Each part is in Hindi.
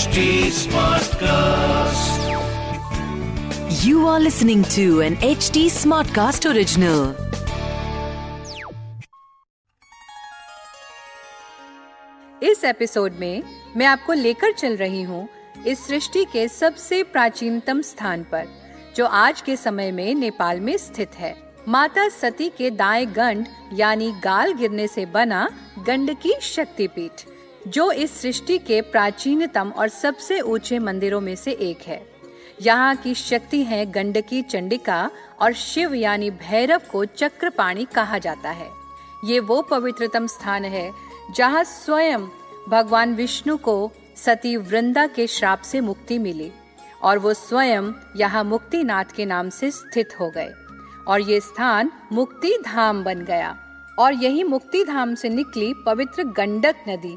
HD Smartcast. You are listening to an HD Smartcast original. इस एपिसोड में मैं आपको लेकर चल रही हूँ इस सृष्टि के सबसे प्राचीनतम स्थान पर जो आज के समय में नेपाल में स्थित है माता सती के दाएँ गंड यानी गाल गिरने से बना गंड गंडकी शक्तिपीठ जो इस सृष्टि के प्राचीनतम और सबसे ऊँचे मंदिरों में से एक है। यहाँ की शक्ति है गंडकी चंडिका और शिव यानी भैरव को चक्रपाणी कहा जाता है। ये वो पवित्रतम स्थान है जहाँ स्वयं भगवान विष्णु को सती वृंदा के श्राप से मुक्ति मिली और वो स्वयं यहाँ मुक्तिनाथ के नाम से स्थित हो गए और ये स्थान मुक्ति धाम बन गया और यही मुक्ति धाम से निकली पवित्र गंडक नदी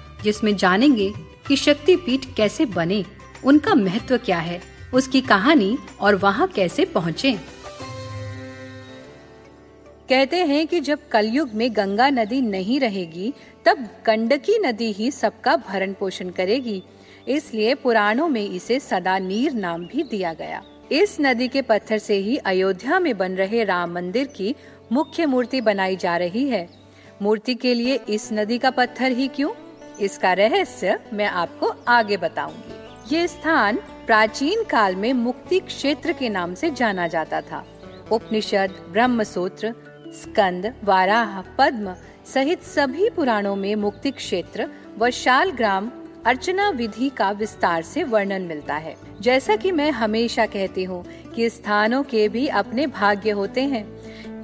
जिसमें जानेंगे कि शक्ति पीठ कैसे बने, उनका महत्व क्या है, उसकी कहानी और वहाँ कैसे पहुँचे। कहते हैं कि जब कलयुग में गंगा नदी नहीं रहेगी, तब गंडकी नदी ही सबका भरण पोषण करेगी। इसलिए पुराणों में इसे सदा नीर नाम भी दिया गया। इस नदी के पत्थर से ही अयोध्या में बन रहे राम मंदिर की मुख्य मूर्ति बनाई जा रही है। मूर्ति के लिए इस नदी का पत्थर ही क्यों? इसका रहस्य मैं आपको आगे बताऊँगी। ये स्थान प्राचीन काल में मुक्ति क्षेत्र के नाम से जाना जाता था। उपनिषद ब्रह्म सूत्र स्कंद, वाराह, पद्म सहित सभी पुराणों में मुक्ति क्षेत्र व शाल ग्राम अर्चना विधि का विस्तार से वर्णन मिलता है। जैसा कि मैं हमेशा कहती हूँ कि स्थानों के भी अपने भाग्य होते हैं।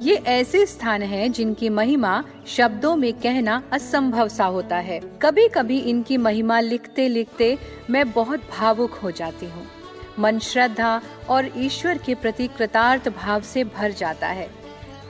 ये ऐसे स्थान हैं जिनकी महिमा शब्दों में कहना असंभव सा होता है। कभी कभी इनकी महिमा लिखते लिखते मैं बहुत भावुक हो जाती हूँ। मन श्रद्धा और ईश्वर के प्रति कृतार्थ भाव से भर जाता है।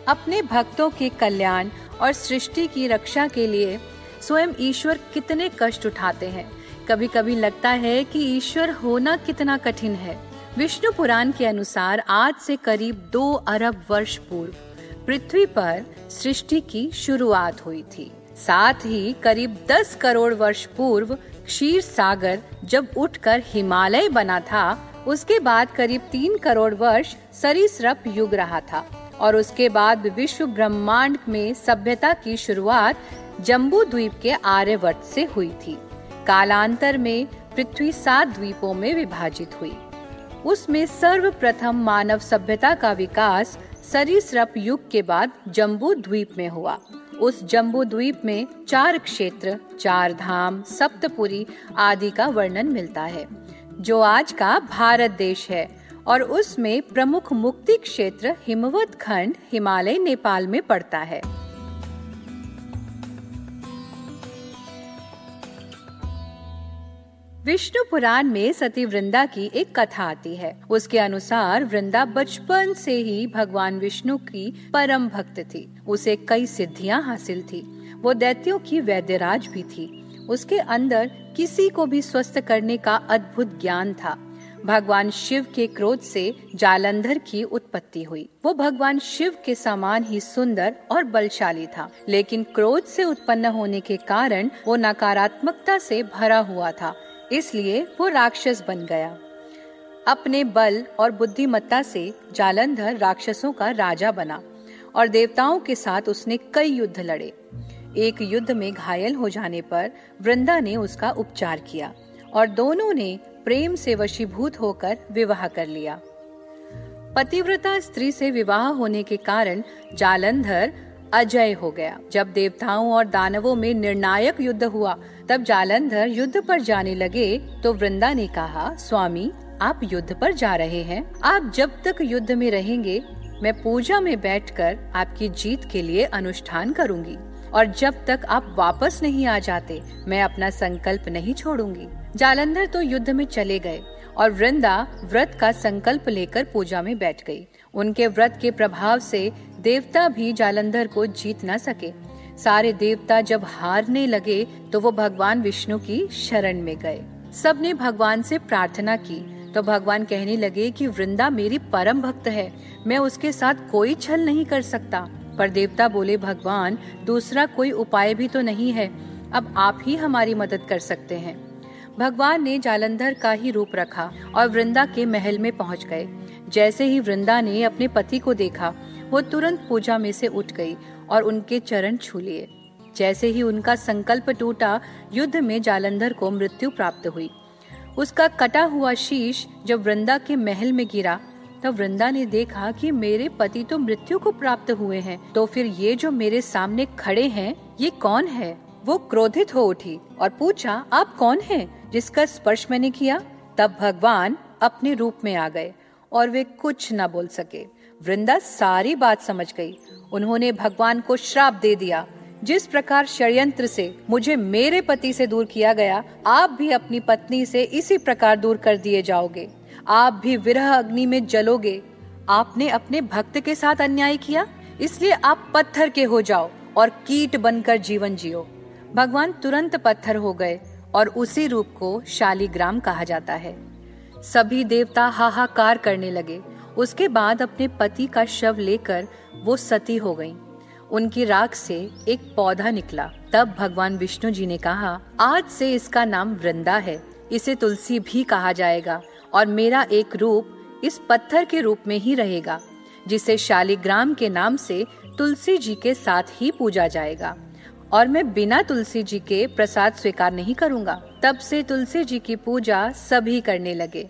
अपने भक्तों के कल्याण और सृष्टि की रक्षा के लिए स्वयं ईश्वर कितने कष्ट उठाते हैं। कभी कभी लगता है कि ईश्वर होना कितना कठिन है। विष्णु पुराण के अनुसार आज से करीब दो अरब वर्ष पूर्व। पृथ्वी पर सृष्टि की शुरुआत हुई थी। साथ ही करीब दस करोड़ वर्ष पूर्व क्षीर सागर जब उठकर हिमालय बना था, उसके बाद करीब तीन करोड़ वर्ष सरीसृप युग रहा था और उसके बाद विश्व ब्रह्मांड में सभ्यता की शुरुआत जम्बू द्वीप के आर्यवर्त से हुई थी। कालांतर में पृथ्वी सात द्वीपों में विभाजित हुई। उसमें सर्वप्रथम मानव सभ्यता का विकास सरीसृप युग के बाद जम्बू द्वीप में हुआ। उस जम्बू द्वीप में चार क्षेत्र, चार धाम, सप्तपुरी आदि का वर्णन मिलता है, जो आज का भारत देश है। और उसमें प्रमुख मुक्ति क्षेत्र हिमवत खंड हिमालय, नेपाल में पड़ता है। विष्णु पुराण में सती वृंदा की एक कथा आती है। उसके अनुसार वृंदा बचपन से ही भगवान विष्णु की परम भक्त थी। उसे कई सिद्धियाँ हासिल थी। वो दैत्यों की वैद्यराज भी थी। उसके अंदर किसी को भी स्वस्थ करने का अद्भुत ज्ञान था। भगवान शिव के क्रोध से जालंधर की उत्पत्ति हुई। वो भगवान शिव के समान ही सुंदर और बलशाली था। लेकिन क्रोध से उत्पन्न होने के कारण वो नकारात्मकता से भरा हुआ था। इसलिए वो राक्षस बन गया। अपने बल और बुद्धिमत्ता से जालंधर राक्षसों का राजा बना और देवताओं के साथ उसने कई युद्ध लड़े। एक युद्ध में घायल हो जाने पर वृंदा ने उसका उपचार किया और दोनों ने प्रेम से वशीभूत होकर विवाह कर लिया। पतिव्रता स्त्री से विवाह होने के कारण जालंधर अजय हो गया। जब देवताओं और दानवों में निर्णायक युद्ध हुआ, तब जालंधर युद्ध पर जाने लगे तो वृंदा ने कहा, स्वामी, आप युद्ध पर जा रहे हैं। आप जब तक युद्ध में रहेंगे, मैं पूजा में बैठकर आपकी जीत के लिए अनुष्ठान करूँगी। और जब तक आप वापस नहीं आ जाते, मैं अपना संकल्प नहीं छोड़ूँगी। जालंधर तो युद्ध में चले गए, और वृंदा व्रत का संकल्प लेकर पूजा में बैठ गई। उनके व्रत के प्रभाव से देवता भी जालंधर को जीत न सके। सारे देवता जब हारने लगे तो वो भगवान विष्णु की शरण में गए। सबने भगवान से प्रार्थना की तो भगवान कहने लगे कि वृंदा मेरी परम भक्त है, मैं उसके साथ कोई छल नहीं कर सकता। पर देवता बोले, भगवान, दूसरा कोई उपाय भी तो नहीं है, अब आप ही हमारी मदद कर सकते हैं। भगवान ने जालंधर का ही रूप रखा और वृंदा के महल में पहुँच गए। जैसे ही वृंदा ने अपने पति को देखा, वो तुरंत पूजा में से उठ गई और उनके चरण छू लिए। जैसे ही उनका संकल्प टूटा, युद्ध में जालंधर को मृत्यु प्राप्त हुई। उसका कटा हुआ शीश जब वृंदा के महल में गिरा, तब वृंदा ने देखा कि मेरे पति तो मृत्यु को प्राप्त हुए हैं। तो फिर ये जो मेरे सामने खड़े हैं, ये कौन है? वो क्रोधित हो उठी और पूछा, आप कौन हैं? जिसका स्पर्श मैंने किया, तब भगवान अपने रूप में आ गए। और वे कुछ न बोल सके। वृंदा सारी बात समझ गई। उन्होंने भगवान को श्राप दे दिया। जिस प्रकार षड्यंत्र से मुझे मेरे पति से दूर किया गया, आप भी अपनी पत्नी से इसी प्रकार दूर कर दिए जाओगे। आप भी विरह अग्नि में जलोगे। आपने अपने भक्त के साथ अन्याय किया? इसलिए आप पत्थर के हो जाओ और कीट बनकर जीवन जियो। भगवान तुरंत पत्थर हो गए और उसी रूप को शालीग्राम कहा जाता है। सभी देवता हाहाकार करने लगे। उसके बाद अपने पति का शव लेकर वो सती हो गईं। उनकी राख से एक पौधा निकला। तब भगवान विष्णु जी ने कहा, आज से इसका नाम वृंदा है। इसे तुलसी भी कहा जाएगा और मेरा एक रूप इस पत्थर के रूप में ही रहेगा, जिसे शालिग्राम के नाम से तुलसी जी के साथ ही पूजा जाएगा। और मैं बिना तुलसी जी के प्रसाद स्वीकार नहीं करूँगा। तब से तुलसी जी की पूजा सभी करने लगे।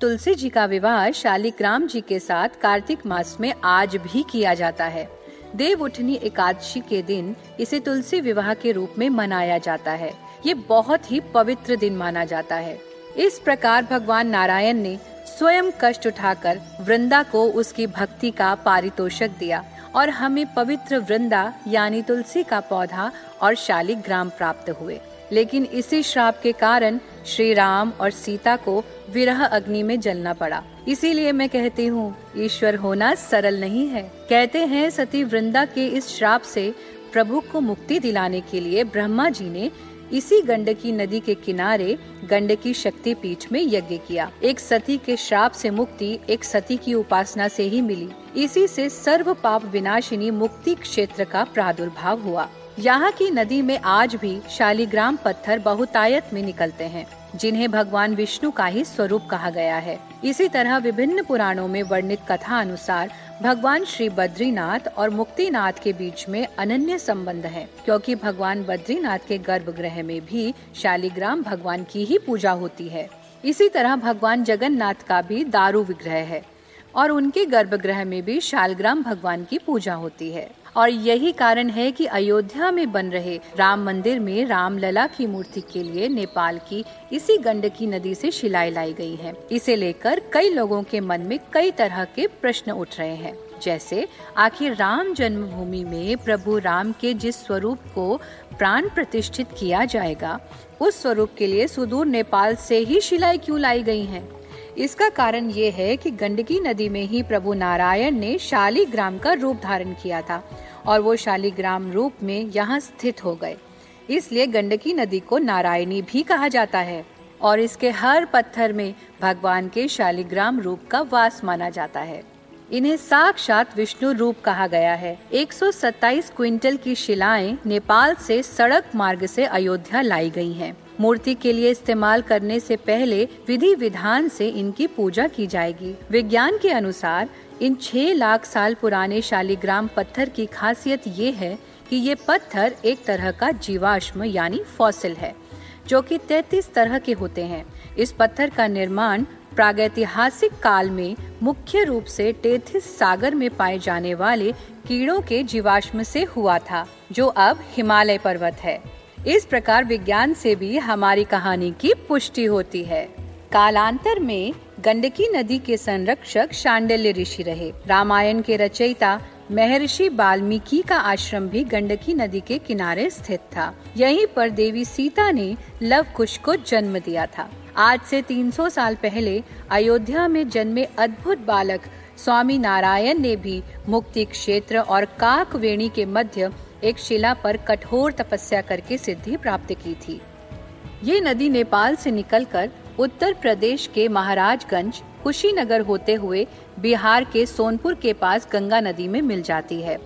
तुलसी जी का विवाह शालिग्राम जी के साथ कार्तिक मास में आज भी किया जाता है। देव उठनी एकादशी के दिन इसे तुलसी विवाह के रूप में मनाया जाता है। ये बहुत ही पवित्र दिन माना जाता है। इस प्रकार भगवान नारायण ने स्वयं कष्ट उठाकर वृंदा को उसकी भक्ति का पारितोषक दिया और हमें पवित्र वृंदा यानी तुलसी का पौधा और शालिग्राम प्राप्त हुए। लेकिन इसी श्राप के कारण श्री राम और सीता को विरह अग्नि में जलना पड़ा। इसीलिए मैं कहती हूँ, ईश्वर होना सरल नहीं है। कहते हैं, सती वृंदा के इस श्राप से प्रभु को मुक्ति दिलाने के लिए ब्रह्मा जी ने इसी गंडकी नदी के किनारे गंडकी शक्ति पीठ में यज्ञ किया। एक सती के श्राप से मुक्ति एक सती की उपासना से ही मिली। इसी से सर्व पाप विनाशिनी मुक्ति क्षेत्र का प्रादुर्भाव हुआ। यहाँ की नदी में आज भी शालीग्राम पत्थर बहुतायत में निकलते हैं। जिन्हें भगवान विष्णु का ही स्वरूप कहा गया है। इसी तरह विभिन्न पुराणों में वर्णित कथा अनुसार भगवान श्री बद्रीनाथ और मुक्तिनाथ के बीच में अनन्य संबंध है, क्योंकि भगवान बद्रीनाथ के गर्भगृह में भी शालिग्राम भगवान की ही पूजा होती है। इसी तरह भगवान जगन्नाथ का भी दारू विग्रह है और उनके गर्भगृह में भी शालग्राम भगवान की पूजा होती है। और यही कारण है कि अयोध्या में बन रहे राम मंदिर में राम लला की मूर्ति के लिए नेपाल की इसी गंडकी नदी से शिलाई लाई गई है इसे लेकर कई लोगों के मन में कई तरह के प्रश्न उठ रहे हैं जैसे, आखिर राम जन्मभूमि में प्रभु राम के जिस स्वरूप को प्राण प्रतिष्ठित किया जाएगा, उस स्वरूप के लिए सुदूर नेपाल से ही शिलाई क्यों लाई गई हैं? इसका कारण ये है कि गंडकी नदी में ही प्रभु नारायण ने शालीग्राम का रूप धारण किया था और वो शालीग्राम रूप में यहाँ स्थित हो गए। इसलिए गंडकी नदी को नारायणी भी कहा जाता है और इसके हर पत्थर में भगवान के शालिग्राम रूप का वास माना जाता है। इन्हें साक्षात विष्णु रूप कहा गया है। 127 क्विंटल की शिलाएँ नेपाल से सड़क मार्ग से अयोध्या लाई गई हैं। मूर्ति के लिए इस्तेमाल करने से पहले विधि विधान से इनकी पूजा की जाएगी। विज्ञान के अनुसार, इन छह लाख साल पुराने शालिग्राम पत्थर की खासियत ये है कि ये पत्थर एक तरह का जीवाश्म यानी फॉसिल है, जो कि 33 तरह के होते हैं। इस पत्थर का निर्माण प्रागैतिहासिक काल में मुख्य रूप से टेथिस सागर में पाए जाने वाले कीड़ों के जीवाश्म से हुआ था, जो अब हिमालय पर्वत है। इस प्रकार विज्ञान से भी हमारी कहानी की पुष्टि होती है। कालांतर में गंडकी नदी के संरक्षक शांडल्य ऋषि रहे। रामायण के रचयिता महर्षि वाल्मीकि का आश्रम भी गंडकी नदी के किनारे स्थित था। यहीं पर देवी सीता ने लव कुश को जन्म दिया था। आज से 300 साल पहले अयोध्या में जन्मे अद्भुत बालक स्वामी नारायण ने भी मुक्ति क्षेत्र और काक वेणी के मध्य एक शिला पर कठोर तपस्या करके सिद्धि प्राप्त की थी। ये नदी नेपाल से निकलकर उत्तर प्रदेश के महाराजगंज, कुशीनगर होते हुए बिहार के सोनपुर के पास गंगा नदी में मिल जाती है।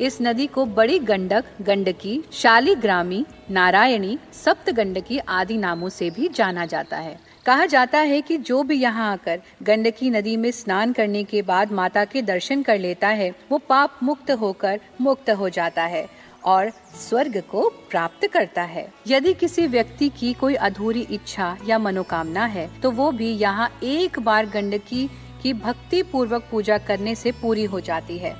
इस नदी को बड़ी गंडक, गंडकी, शालीग्रामी, नारायणी सप्त गंडकी आदि नामों से भी जाना जाता है। कहा जाता है कि जो भी यहाँ आकर गंडकी नदी में स्नान करने के बाद माता के दर्शन कर लेता है, वो पाप मुक्त होकर मुक्त हो जाता है और स्वर्ग को प्राप्त करता है। यदि किसी व्यक्ति की कोई अधूरी इच्छा या मनोकामना है तो वो भी यहाँ एक बार गंडकी की भक्ति पूर्वक पूजा करने से पूरी हो जाती है।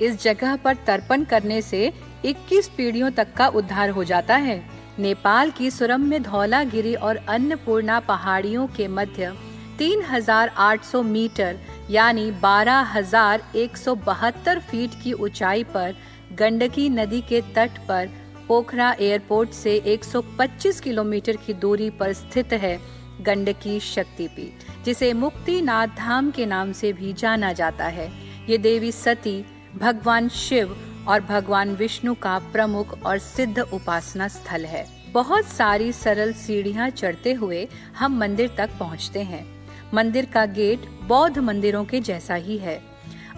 इस जगह पर तर्पण करने से 21 पीढ़ियों तक का उद्धार हो जाता है। नेपाल की सुरम्य धौलागिरी और अन्नपूर्णा पहाड़ियों के मध्य 3,800 मीटर यानी 12,172 फीट की ऊंचाई पर गंडकी नदी के तट पर पोखरा एयरपोर्ट से 125 किलोमीटर की दूरी पर स्थित है गंडकी शक्तिपीठ जिसे मुक्तिनाथ धाम के नाम से भी जाना जाता है। ये देवी सती भगवान शिव और भगवान विष्णु का प्रमुख और सिद्ध उपासना स्थल है। बहुत सारी सरल सीढ़ियाँ चढ़ते हुए हम मंदिर तक पहुँचते हैं। मंदिर का गेट बौद्ध मंदिरों के जैसा ही है।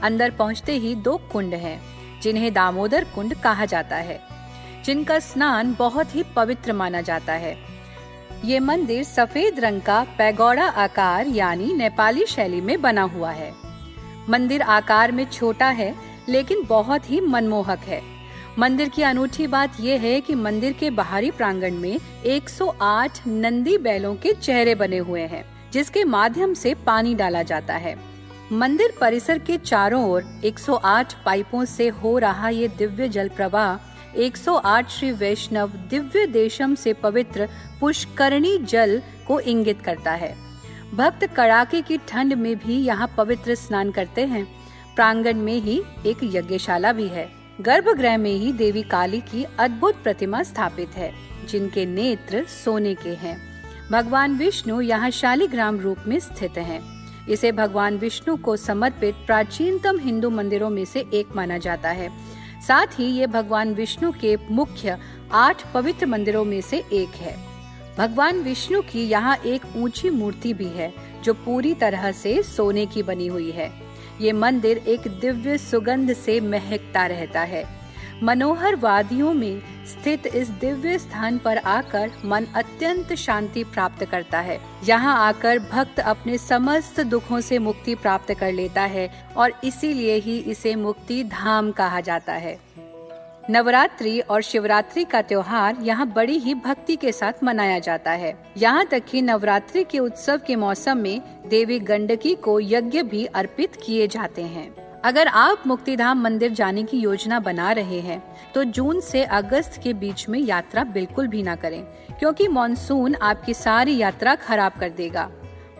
अंदर पहुँचते ही दो कुंड हैं, जिन्हें दामोदर कुंड कहा जाता है। जिनका स्नान बहुत ही पवित्र माना जाता है। ये मंदिर सफ़ेद रंग का पैगोड़ा आकार यानी नेपाली शैली में बना हुआ है। मंदिर आकार में छोटा है लेकिन बहुत ही मनमोहक है। मंदिर की अनूठी बात यह है कि मंदिर के बाहरी प्रांगण में 108 नंदी बैलों के चेहरे बने हुए हैं, जिसके माध्यम से पानी डाला जाता है। मंदिर परिसर के चारों ओर 108 पाइपों से हो रहा ये दिव्य जल प्रवाह 108 श्री वैष्णव दिव्य देशम से पवित्र पुष्करणी जल को इंगित करता है। भक्त कड़ाके की ठंड में भी यहाँ पवित्र स्नान करते हैं। प्रांगण में ही एक यज्ञशाला भी है। गर्भगृह में ही देवी काली की अद्भुत प्रतिमा स्थापित है, जिनके नेत्र सोने के हैं। भगवान विष्णु यहाँ शालीग्राम रूप में स्थित हैं। इसे भगवान विष्णु को समर्पित प्राचीनतम हिंदू मंदिरों में से एक माना जाता है। साथ ही ये भगवान विष्णु के मुख्य आठ पवित्र मंदिरों में से एक है। भगवान विष्णु की यहाँ एक ऊँची मूर्ति भी है, जो पूरी तरह से सोने की बनी हुई है। ये मंदिर एक दिव्य सुगंध से महकता रहता है। मनोहर वादियों में स्थित इस दिव्य स्थान पर आकर मन अत्यंत शांति प्राप्त करता है। यहाँ आकर भक्त अपने समस्त दुखों से मुक्ति प्राप्त कर लेता है और इसीलिए ही इसे मुक्ति धाम कहा जाता है। नवरात्रि और शिवरात्रि का त्योहार यहाँ बड़ी ही भक्ति के साथ मनाया जाता है। यहाँ तक कि नवरात्रि के उत्सव के मौसम में देवी गंडकी को यज्ञ भी अर्पित किए जाते हैं। अगर आप मुक्तिधाम मंदिर जाने की योजना बना रहे हैं तो जून से अगस्त के बीच में यात्रा बिल्कुल भी ना करें, क्योंकि मानसून आपकी सारी यात्रा खराब कर देगा।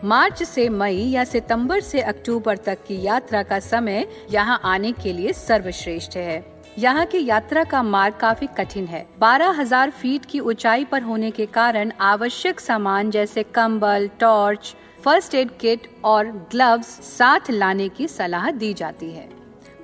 मार्च से मई या सितंबर से अक्टूबर तक की यात्रा का समय यहाँ आने के लिए सर्वश्रेष्ठ है। यहाँ की यात्रा का मार्ग काफ़ी कठिन है। 12,000 फीट की ऊंचाई पर होने के कारण आवश्यक सामान जैसे कंबल टॉर्च फ़र्स्ट एड किट और ग्लव्स साथ लाने की सलाह दी जाती है।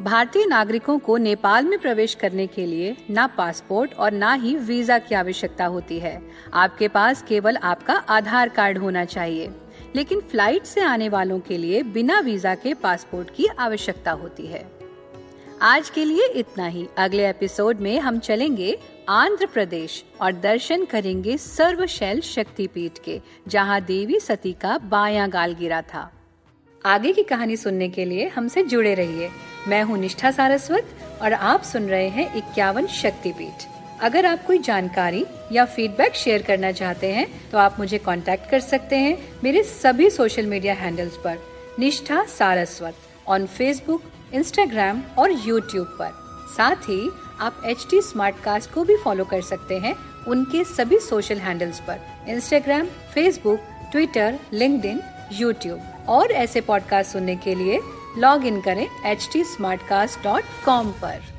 भारतीय नागरिकों को नेपाल में प्रवेश करने के लिए न पासपोर्ट और न ही वीज़ा की आवश्यकता होती है। आपके पास केवल आपका आधार कार्ड होना चाहिए। लेकिन फ़्लाइट से आने वालों के लिए बिना वीज़ा के पासपोर्ट की आवश्यकता होती है। आज के लिए इतना ही। अगले एपिसोड में हम चलेंगे आंध्र प्रदेश और दर्शन करेंगे सर्वशैल शक्तिपीठ के, जहाँ देवी सती का बाया गाल गिरा था। आगे की कहानी सुनने के लिए हमसे जुड़े रहिए। मैं हूँ निष्ठा सारस्वत और आप सुन रहे हैं इक्यावन शक्तिपीठ। अगर आप कोई जानकारी या फीडबैक शेयर करना चाहते हैं तो आप मुझे कांटेक्ट कर सकते हैं मेरे सभी सोशल मीडिया हैंडल्स पर। Nishtha Saraswat on Facebook Instagram और यूट्यूब पर। साथ ही आप एच टी को भी फॉलो कर सकते हैं उनके सभी सोशल हैंडल्स पर। Instagram Facebook Twitter LinkedIn YouTube और ऐसे पॉडकास्ट सुनने के लिए लॉग इन करें एच टी पर।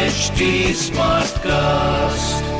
HD Smartcast.